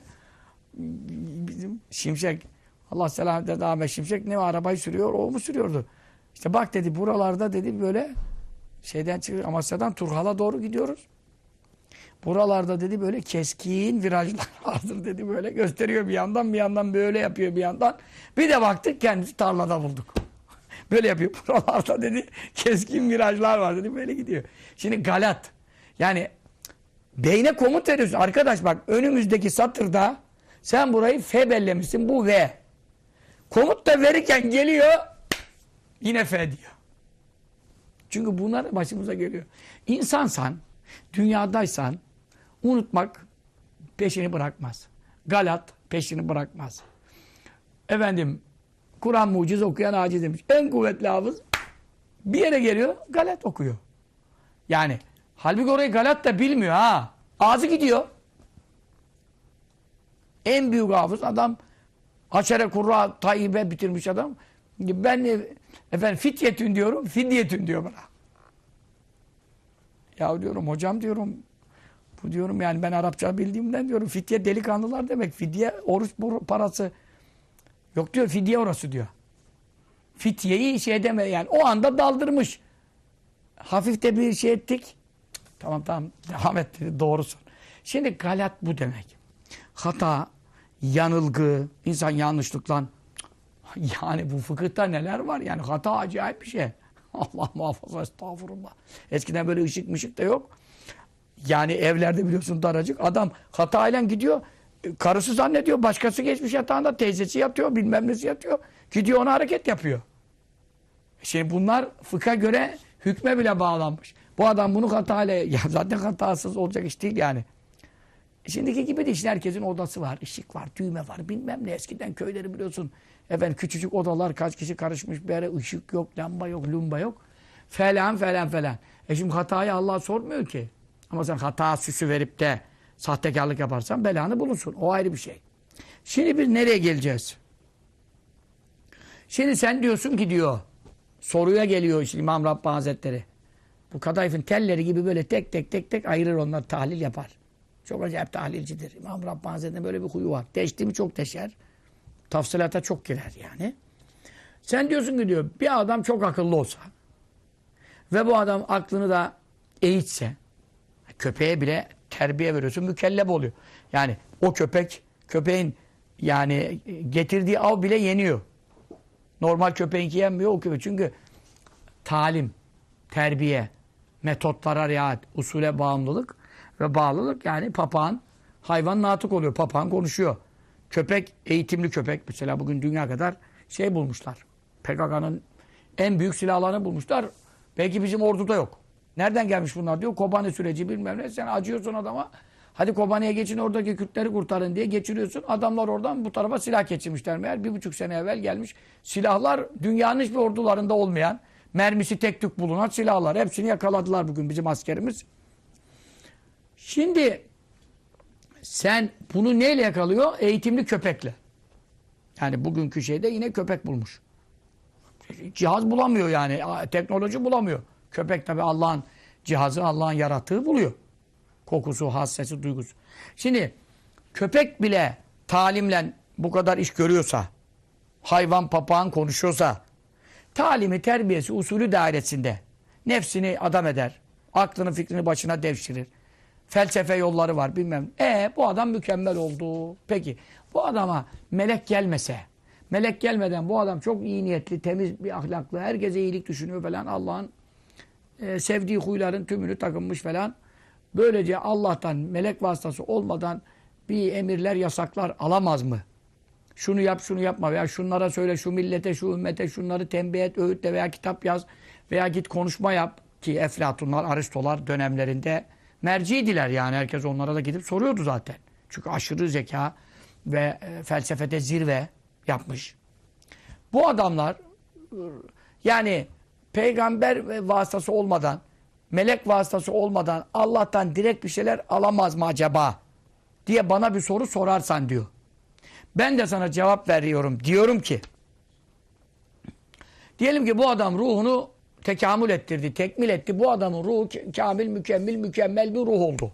bizim Şimşek Allah selamet et Ahmet Şimşek ne arabayı sürüyor o mu sürüyordu. İşte bak dedi buralarda dedi böyle şeyden çıkıyor Amasya'dan Turhal'a doğru gidiyoruz. Buralarda dedi böyle keskin virajlar vardır dedi böyle gösteriyor bir yandan bir yandan böyle yapıyor bir yandan. Bir de baktık kendisi tarlada bulduk. böyle yapıyor. Buralarda dedi keskin virajlar var dedi böyle gidiyor. Şimdi galat yani beyne komut veriyorsun. Arkadaş bak önümüzdeki satırda sen burayı F bellemişsin. Bu V. Komut da verirken geliyor yine F diyor. Çünkü bunlar başımıza geliyor. İnsansan, dünyadaysan unutmak peşini bırakmaz. Galat peşini bırakmaz. Efendim Kur'an muciz okuyan aciz demiş. En kuvvetli hafız bir yere geliyor galat okuyor. Yani Halbuki orayı Galat da bilmiyor ha. Ağzı gidiyor. En büyük hafız adam Haşere Kurra Tayyip'e bitirmiş adam. Ben efendim fityetün diyorum, fidyetün diyor bana. Ya diyorum hocam diyorum bu diyorum yani ben Arapça bildiğimden diyorum fidye delikanlılar demek. Fidye oruç parası. Yok diyor fidye orası diyor. Fityeyi şey deme yani o anda daldırmış. Hafif de bir şey ettik. Tamam tamam devam et dedi doğrusun. Şimdi galat bu demek. Hata, yanılgı, insan yanlışlıkla yani bu fıkıhta neler var yani hata acayip bir şey. Allah muhafaza estağfurullah. Eskiden böyle ışık mışık da yok. Yani evlerde biliyorsun daracık. Adam hatayla gidiyor. Karısı zannediyor. Başkası geçmiş yatağında. Teyzesi yatıyor. Bilmem nesi yatıyor. Gidiyor ona hareket yapıyor. Şimdi bunlar fıkha göre hükme bile bağlanmış. Bu adam bunu hatayla... Ya zaten hatasız olacak iş değil yani. Şimdiki gibi de işte herkesin odası var, ışık var, düğme var, bilmem ne. Eskiden köyleri biliyorsun. Efendim küçücük odalar, kaç kişi karışmış bir yere ışık yok, lamba yok, lumba yok. Falan falan falan. E şimdi hatayı Allah sormuyor ki. Ama sen hata süsü verip de sahtekarlık yaparsan belanı bulursun. O ayrı bir şey. Şimdi biz nereye geleceğiz? Şimdi sen diyorsun ki diyor, soruya geliyor işte İmam Rabbani Hazretleri. Bu kadayıfın telleri gibi böyle tek tek tek tek ayırır onlar, tahlil yapar. Çok acayip tahlilcidir. İmam Rabbani Hazretleri'nin böyle bir huyu var. Deşti mi çok deşer. Tafsilata çok girer yani. Sen diyorsun ki diyor bir adam çok akıllı olsa ve bu adam aklını da eğitse köpeğe bile terbiye veriyorsun mükellef oluyor. Yani o köpek köpeğin yani getirdiği av bile yeniyor. Normal köpeğinki yenmiyor o köpek. Çünkü talim, terbiye, metotlara riayet, usule bağımlılık ve bağlılık yani papağan hayvan natık oluyor. Papağan konuşuyor. Köpek eğitimli köpek. Mesela bugün dünya kadar şey bulmuşlar. PKK'nın en büyük silahlarını bulmuşlar. Belki bizim orduda yok. Nereden gelmiş bunlar diyor. Kobani süreci bilmem ne. Sen acıyorsun adama. Hadi Kobani'ye geçin oradaki Kürtleri kurtarın diye geçiriyorsun. Adamlar oradan bu tarafa silah geçirmişler meğer. Bir buçuk sene evvel gelmiş. Silahlar dünyanın hiçbir ordularında olmayan, mermisi tek tük bulunan silahlar. Hepsini yakaladılar bugün bizim askerimiz. Şimdi sen bunu neyle yakalıyor? Eğitimli köpekle. Yani bugünkü şeyde yine köpek bulmuş. Cihaz bulamıyor yani. Teknoloji bulamıyor. Köpek tabi Allah'ın cihazı, Allah'ın yarattığı buluyor. Kokusu, hassesi, duygusu. Şimdi köpek bile talimle bu kadar iş görüyorsa, hayvan papağan konuşuyorsa, talimi, terbiyesi, usulü dairesinde nefsini adam eder, aklını, fikrini başına devşirir. Felsefe yolları var bilmem. E bu adam mükemmel oldu. Peki bu adama melek gelmese, melek gelmeden bu adam çok iyi niyetli, temiz bir ahlaklı, herkese iyilik düşünüyor falan Allah'ın e, sevdiği huyların tümünü takınmış falan. Böylece Allah'tan melek vasıtası olmadan bir emirler, yasaklar alamaz mı? Şunu yap, şunu yapma veya şunlara söyle, şu millete, şu ümmete şunları tembih et, öğütle veya kitap yaz veya git konuşma yap ki Eflatunlar, Aristolar dönemlerinde merciydiler yani. Herkes onlara da gidip soruyordu zaten. Çünkü aşırı zeka ve e, felsefede zirve yapmış. Bu adamlar yani peygamber vasıtası olmadan, melek vasıtası olmadan Allah'tan direkt bir şeyler alamaz mı acaba? diye bana bir soru sorarsan diyor. Ben de sana cevap veriyorum. Diyorum ki diyelim ki bu adam ruhunu tekamül ettirdi, tekmil etti. Bu adamın ruhu kamil, mükemmel, mükemmel bir ruh oldu.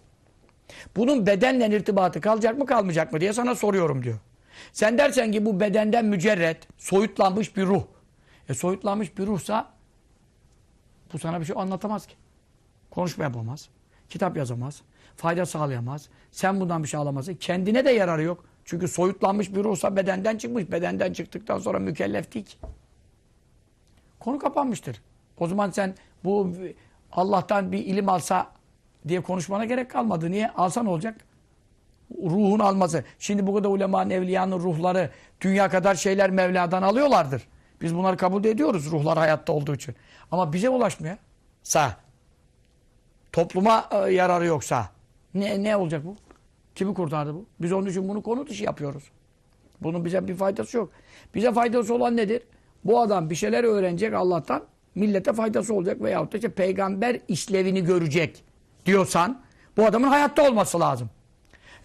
Bunun bedenle irtibatı kalacak mı kalmayacak mı diye sana soruyorum diyor. Sen dersen ki bu bedenden mücerret, soyutlanmış bir ruh. E soyutlanmış bir ruhsa bu sana bir şey anlatamaz ki. Konuşma yapamaz. Kitap yazamaz. Fayda sağlayamaz. Sen bundan bir şey alamazsın. Kendine de yararı yok. Çünkü soyutlanmış bir ruhsa bedenden çıkmış. Bedenden çıktıktan sonra mükellef değil ki. Konu kapanmıştır. O zaman sen bu Allah'tan bir ilim alsa diye konuşmana gerek kalmadı. Niye? Alsan olacak. Ruhun alması. Şimdi bu kadar ulemanın, evliyanın ruhları dünya kadar şeyler Mevla'dan alıyorlardır. Biz bunları kabul ediyoruz ruhlar hayatta olduğu için. Ama bize ulaşmıyor. Sa. Topluma e, yararı yoksa. Ne, ne olacak bu? Kimi kurtardı bu? Biz onun için bunu konu dışı yapıyoruz. Bunun bize bir faydası yok. Bize faydası olan nedir? Bu adam bir şeyler öğrenecek Allah'tan millete faydası olacak veyahut da işte peygamber işlevini görecek diyorsan bu adamın hayatta olması lazım.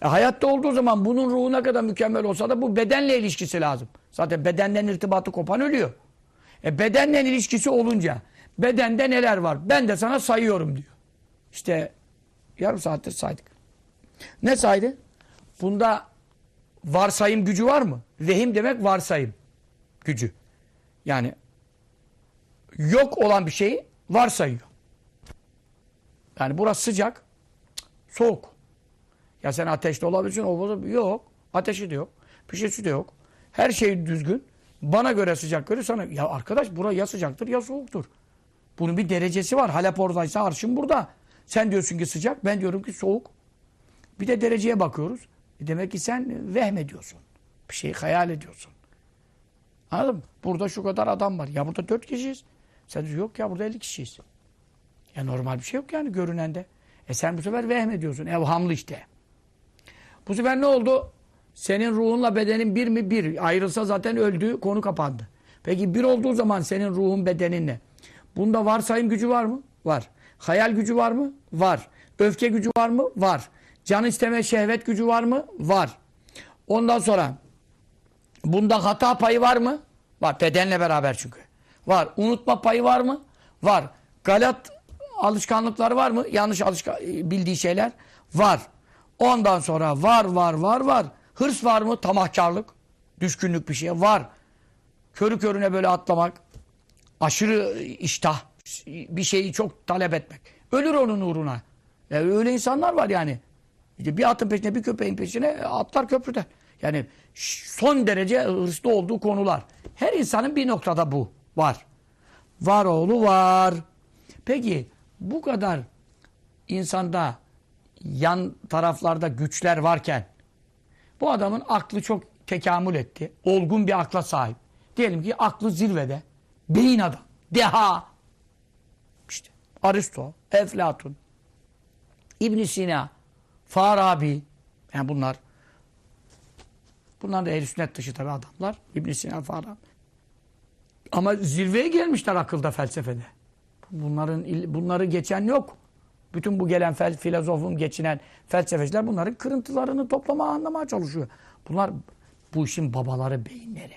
E, hayatta olduğu zaman bunun ruhu ne kadar mükemmel olsa da bu bedenle ilişkisi lazım. Zaten bedenden irtibatı kopan ölüyor. E, bedenle ilişkisi olunca bedende neler var? Ben de sana sayıyorum diyor. İşte yarım saattir saydık. Ne saydı? Bunda varsayım gücü var mı? Vehim demek varsayım gücü. Yani yok olan bir şeyi varsayıyor. Yani burası sıcak, soğuk. Ya sen ateşte olabilirsin, o yok. Ateşi de yok. Bir şeysi de yok. Her şey düzgün. Bana göre sıcak göre sana. Ya arkadaş bura ya sıcaktır ya soğuktur. Bunun bir derecesi var. Halep oradaysa arşın burada. Sen diyorsun ki sıcak, ben diyorum ki soğuk. Bir de dereceye bakıyoruz. E demek ki sen vehmediyorsun. Bir şeyi hayal ediyorsun. Anladın mı? Burada şu kadar adam var. Ya burada dört kişiyiz. Sen diyorsun yok ya burada elli kişiyiz. Ya normal bir şey yok yani görünende. E sen bu sefer vehmediyorsun. Evhamlı işte. Bu sefer ne oldu? Senin ruhunla bedenin bir mi? Bir. Ayrılsa zaten öldü, konu kapandı. Peki bir olduğu zaman senin ruhun bedeninle. Bunda varsayım gücü var mı? Var. Hayal gücü var mı? Var. Öfke gücü var mı? Var. Can isteme, şehvet gücü var mı? Var. Ondan sonra bunda hata payı var mı? Var. Bedenle beraber çünkü. Var. Unutma payı var mı? Var. Galat alışkanlıkları var mı? Yanlış alışkan bildiği şeyler var. Ondan sonra var var var var. Hırs var mı? Tamahkarlık. Düşkünlük bir şey var. Körü körüne böyle atlamak. Aşırı iştah. Bir şeyi çok talep etmek. Ölür onun uğruna. Yani öyle insanlar var yani. İşte bir atın peşine bir köpeğin peşine atlar köprüde. Yani son derece hırslı olduğu konular. Her insanın bir noktada bu var. Var oğlu var. Peki bu kadar insanda yan taraflarda güçler varken bu adamın aklı çok tekamül etti. Olgun bir akla sahip. Diyelim ki aklı zirvede. Beyin adam. Deha. İşte Aristo, Eflatun, İbn Sina, Farabi. Yani bunlar bunlar da ehl sünnet dışı tabi adamlar. İbn Sina, Farabi. Ama zirveye gelmişler akılda, felsefede. Bunların bunları geçen yok. Bütün bu gelen fel, filozofun geçinen felsefeciler bunların kırıntılarını toplama anlamaya çalışıyor. Bunlar bu işin babaları, beyinleri.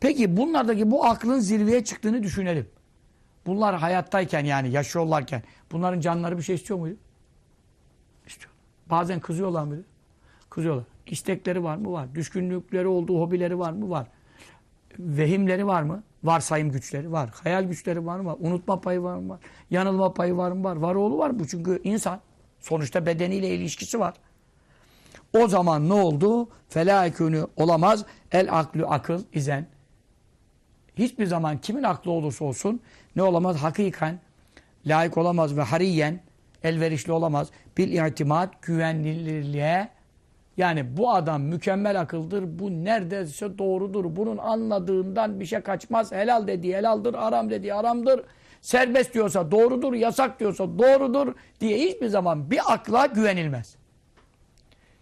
Peki bunlardaki bu aklın zirveye çıktığını düşünelim. Bunlar hayattayken yani yaşıyorlarken bunların canları bir şey istiyor muydu? İstiyor. Bazen kızıyorlar mıydı? Kızıyorlar. İstekleri var mı? Var. Düşkünlükleri olduğu hobileri var mı? Var. Vehimleri var mı? Varsayım güçleri var. Hayal güçleri var mı? Var. Unutma payı var mı? Var. Yanılma payı var mı? Var. Var oğlu var bu çünkü insan. Sonuçta bedeniyle ilişkisi var. O zaman ne oldu? Felâkûnü olamaz. El aklü akıl izen. Hiçbir zaman kimin aklı olursa olsun ne olamaz? Hakikan layık olamaz ve hariyen elverişli olamaz. Bil itimat güvenilirliğe yani bu adam mükemmel akıldır. Bu neredeyse doğrudur. Bunun anladığından bir şey kaçmaz. Helal dediği helaldir. Haram dediği haramdır. Serbest diyorsa doğrudur. Yasak diyorsa doğrudur diye hiçbir zaman bir akla güvenilmez.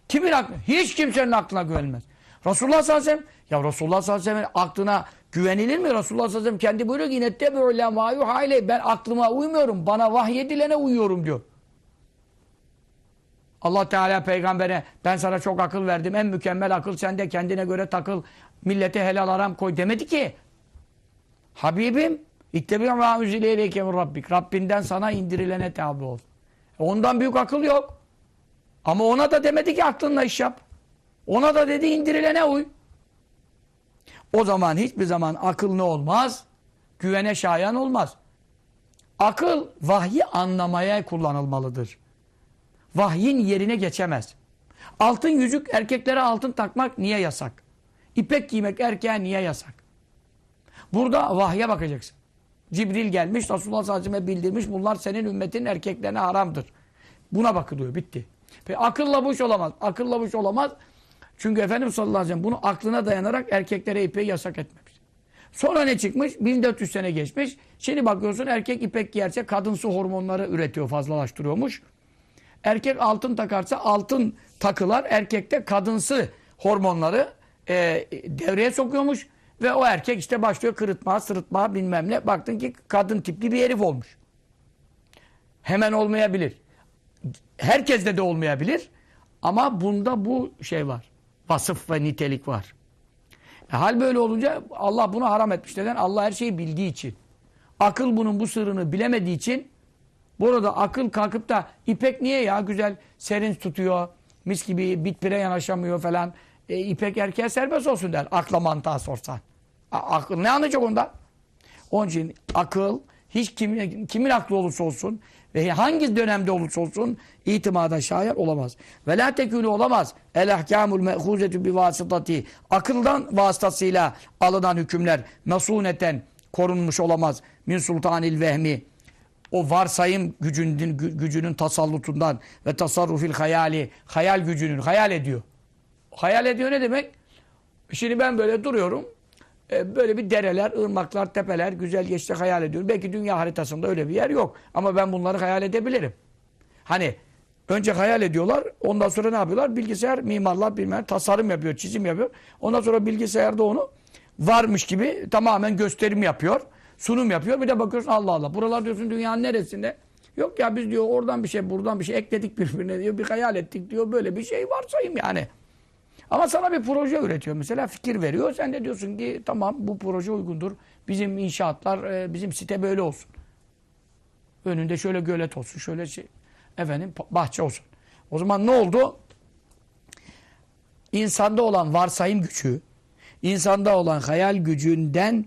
Kimin aklı? Hiç kimsenin aklına güvenilmez. Resulullah sallallahu aleyhi ve sellem ya Resulullah sallallahu aleyhi ve sellem aklına güvenilir mi? Resulullah sallallahu aleyhi ve sellem kendi buyuruyor ki ben aklıma uymuyorum. Bana vahyedilene uyuyorum diyor. Allah Teala peygambere ben sana çok akıl verdim. En mükemmel akıl sende kendine göre takıl. Millete helal aram koy demedi ki. Habibim İttebi'u ma uzile ileyke rabbik. Rabbinden sana indirilene tabi ol. Ondan büyük akıl yok. Ama ona da demedi ki aklınla iş yap. Ona da dedi indirilene uy. O zaman hiçbir zaman akıl ne olmaz? Güvene şayan olmaz. Akıl vahyi anlamaya kullanılmalıdır. Vahyin yerine geçemez. Altın yüzük erkeklere altın takmak niye yasak? İpek giymek erkeğe niye yasak? Burada vahye bakacaksın. Cibril gelmiş, Resulullah sallallahu aleyhi bildirmiş. Bunlar senin ümmetin erkeklerine haramdır. Buna bakılıyor, bitti. Peki akılla bu olamaz. Akılla bu olamaz. Çünkü Efendimiz sallallahu aleyhi ve sellem bunu aklına dayanarak erkeklere ipeği yasak etmemiş. Sonra ne çıkmış? 1400 sene geçmiş. Şimdi bakıyorsun erkek ipek giyerse kadınsı hormonları üretiyor, fazlalaştırıyormuş. Erkek altın takarsa altın takılar erkekte kadınsı hormonları e, devreye sokuyormuş. Ve o erkek işte başlıyor kırıtma, sırıtma bilmem ne. Baktın ki kadın tipli bir herif olmuş. Hemen olmayabilir. Herkeste de olmayabilir. Ama bunda bu şey var. Vasıf ve nitelik var. E, hal böyle olunca Allah bunu haram etmiş. Neden? Allah her şeyi bildiği için. Akıl bunun bu sırrını bilemediği için burada akıl kalkıp da ipek niye ya güzel serin tutuyor, mis gibi bitpire yanaşamıyor falan. E, ipek erkeğe serbest olsun der. Akla mantığa sorsan. A akıl ne anlayacak ondan? Onun için akıl hiç kimin, kimin aklı olursa olsun ve hangi dönemde olursa olsun itimada şair olamaz. Ve la tekûnü olamaz. El ahkâmul me'hûzetü bi vasıtati. Akıldan vasıtasıyla alınan hükümler mesuneten korunmuş olamaz. Min sultanil vehmi. O varsayım gücünün, gü- gücünün tasallutundan ve tasarrufil hayali. Hayal gücünün. Hayal ediyor. Hayal ediyor ne demek? Şimdi ben böyle duruyorum. E, Böyle bir dereler, ırmaklar, tepeler, güzel geçti hayal ediyorum. Belki dünya haritasında öyle bir yer yok. Ama ben bunları hayal edebilirim. Hani önce hayal ediyorlar. Ondan sonra ne yapıyorlar? Bilgisayar, mimarlar bilmem tasarım yapıyor, çizim yapıyor. Ondan sonra bilgisayarda onu varmış gibi tamamen gösterim yapıyor. Sunum yapıyor. Bir de bakıyorsun Allah Allah. Buralar diyorsun dünyanın neresinde? Yok ya biz diyor oradan bir şey, buradan bir şey ekledik birbirine diyor. Bir hayal ettik diyor. Böyle bir şey varsayım yani. Ama sana bir proje üretiyor mesela fikir veriyor. Sen de diyorsun ki tamam bu proje uygundur. Bizim inşaatlar, e, bizim site böyle olsun. Önünde şöyle gölet olsun, şöyle şey, efendim bahçe olsun. O zaman ne oldu? İnsanda olan varsayım gücü, insanda olan hayal gücünden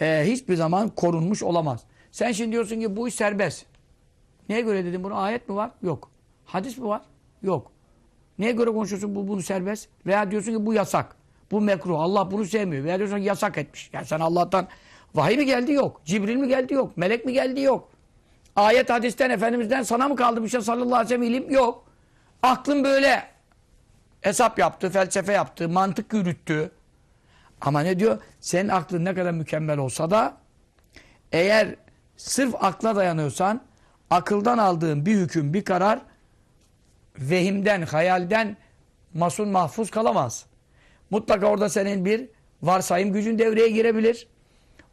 e, hiçbir zaman korunmuş olamaz. Sen şimdi diyorsun ki bu iş serbest. Neye göre dedim bunu? Ayet mi var? Yok. Hadis mi var? Yok. Neye göre konuşuyorsun bu bunu serbest? Veya diyorsun ki bu yasak. Bu mekruh. Allah bunu sevmiyor. Veya diyorsun ki yasak etmiş. Yani sen Allah'tan vahiy mi geldi? Yok. Cibril mi geldi? Yok. Melek mi geldi? Yok. Ayet hadisten Efendimiz'den sana mı kaldı bir şey sallallahu aleyhi ve sellem ilim? Yok. Aklın böyle hesap yaptı, felsefe yaptı, mantık yürüttü. Ama ne diyor? Senin aklın ne kadar mükemmel olsa da eğer sırf akla dayanıyorsan akıldan aldığın bir hüküm, bir karar vehimden, hayalden masun mahfuz kalamaz. Mutlaka orada senin bir varsayım gücün devreye girebilir.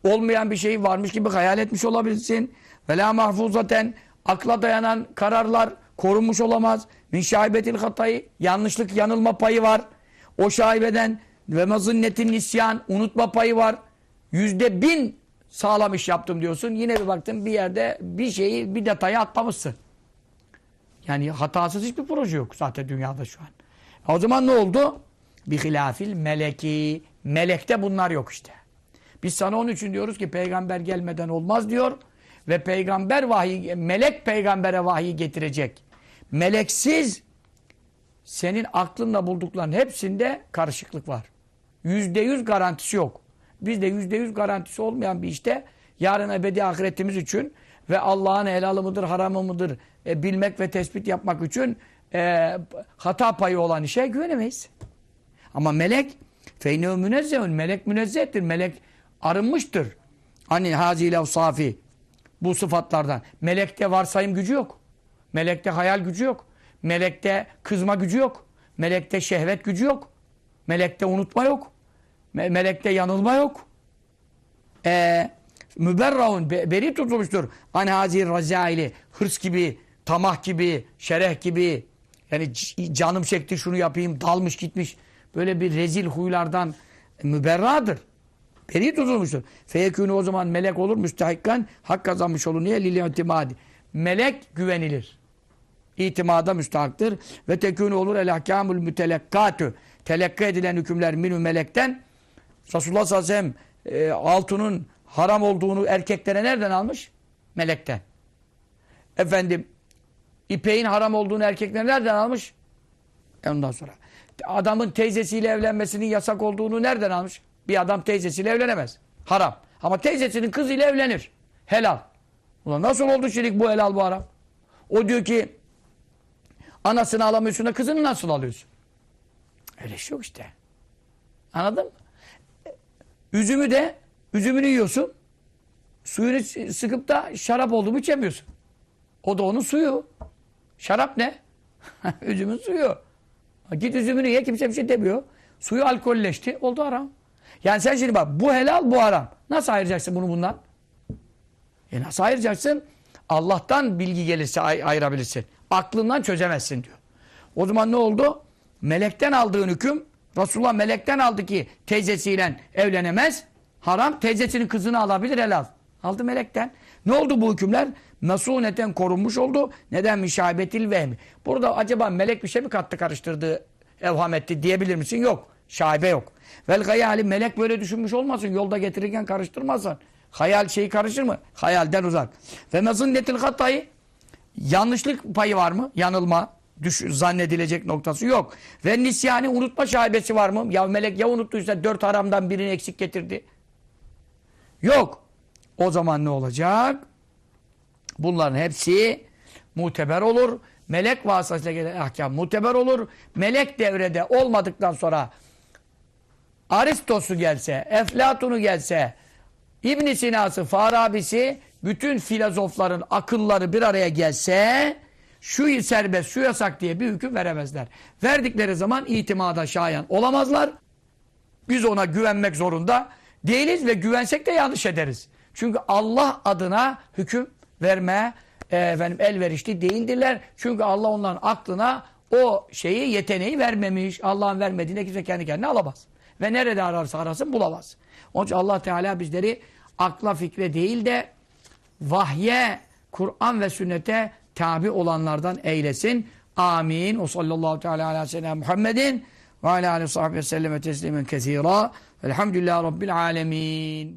Olmayan bir şeyi varmış gibi hayal etmiş olabilirsin. Ve la mahfuzaten akla dayanan kararlar korunmuş olamaz. Min şaibetil hatayı yanlışlık yanılma payı var. O şaibeden ve mazınnetin nisyan unutma payı var. Yüzde bin sağlam iş yaptım diyorsun. Yine bir baktın bir yerde bir şeyi bir detayı atlamışsın. Yani hatasız hiçbir proje yok zaten dünyada şu an. O zaman ne oldu? Bir hilafil meleki. Melekte bunlar yok işte. Biz sana onun için diyoruz ki peygamber gelmeden olmaz diyor. Ve peygamber vahiy, melek peygambere vahiy getirecek. Meleksiz senin aklınla buldukların hepsinde karışıklık var. Yüzde yüz garantisi yok. Biz de yüzde yüz garantisi olmayan bir işte yarın ebedi ahiretimiz için ve Allah'ın helalı mıdır, haramı mıdır e, bilmek ve tespit yapmak için e, hata payı olan işe güvenemeyiz. Ama melek feynev münezzehun. Melek münezzehtir. Melek arınmıştır. Hani hazile safi bu sıfatlardan. Melekte varsayım gücü yok. Melekte hayal gücü yok. Melekte kızma gücü yok. Melekte şehvet gücü yok. Melekte unutma yok. Me- melekte yanılma yok. Ee, müberraun be- beri tutulmuştur. An hazir razaili hırs gibi, tamah gibi, şereh gibi yani canım çekti şunu yapayım dalmış gitmiş. Böyle bir rezil huylardan müberradır. Beri tutulmuştur. Feyekûnü o zaman melek olur müstehikkan hak kazanmış olur. Niye? Lil itimadi. Melek güvenilir. İtimada müstahaktır. Ve tekûnü olur el ahkâmul mütelekkâtü. Telekki edilen hükümler minü melekten Resulullah sallallahu aleyhi ve sellem e, altının haram olduğunu erkeklere nereden almış? Melekten. Efendim ipeğin haram olduğunu erkeklere nereden almış? E ondan sonra. Adamın teyzesiyle evlenmesinin yasak olduğunu nereden almış? Bir adam teyzesiyle evlenemez. Haram. Ama teyzesinin kızıyla evlenir. Helal. Ulan nasıl oldu şimdi bu helal bu haram? O diyor ki anasını alamıyorsun da kızını nasıl alıyorsun? Öyle şey yok işte. Anladın mı? Üzümü de üzümünü yiyorsun. Suyunu sıkıp da şarap oldu mu içemiyorsun. O da onun suyu. Şarap ne? Üzümün suyu. Git üzümünü ye kimse bir şey demiyor. Suyu alkolleşti. Oldu haram. Yani sen şimdi bak bu helal bu haram. Nasıl ayıracaksın bunu bundan? E nasıl ayıracaksın? Allah'tan bilgi gelirse ay ayırabilirsin. Aklından çözemezsin diyor. O zaman ne oldu? Melekten aldığın hüküm Resulullah melekten aldı ki teyzesiyle evlenemez. Haram teyzesinin kızını alabilir helal. Aldı melekten. Ne oldu bu hükümler? Nasuneten korunmuş oldu. Neden müşabetil vehmi? Burada acaba melek bir şey mi kattı karıştırdı, evham etti diyebilir misin? Yok. Şaibe yok. Vel gayali melek böyle düşünmüş olmasın. Yolda getirirken karıştırmasın. Hayal şeyi karışır mı? Hayalden uzak. Ve mezunnetil hatayı yanlışlık payı var mı? Yanılma, düş, zannedilecek noktası yok. Ve nisyani unutma şaibesi var mı? Ya melek ya unuttuysa dört haramdan birini eksik getirdi. Yok. O zaman ne olacak? Bunların hepsi muteber olur. Melek vasıtasıyla gelen ahkam muteber olur. Melek devrede olmadıktan sonra Aristos'u gelse, Eflatun'u gelse, İbn Sina'sı, Farabisi, bütün filozofların akılları bir araya gelse şu serbest, şu yasak diye bir hüküm veremezler. Verdikleri zaman itimada şayan olamazlar. Biz ona güvenmek zorunda değiliz ve güvensek de yanlış ederiz. Çünkü Allah adına hüküm verme e, efendim elverişli değildirler. Çünkü Allah onların aklına o şeyi, yeteneği vermemiş. Allah'ın vermediğine kimse kendi kendine alamaz. Ve nerede ararsa arasın bulamaz. Onun için Allah Teala bizleri akla fikre değil de vahye, Kur'an ve sünnete tabi olanlardan eylesin. Amin. O sallallahu teala ala seyyidina Muhammedin ve ala aleyhi ve selleme teslimen kesira. Velhamdülillahi Rabbil alemin.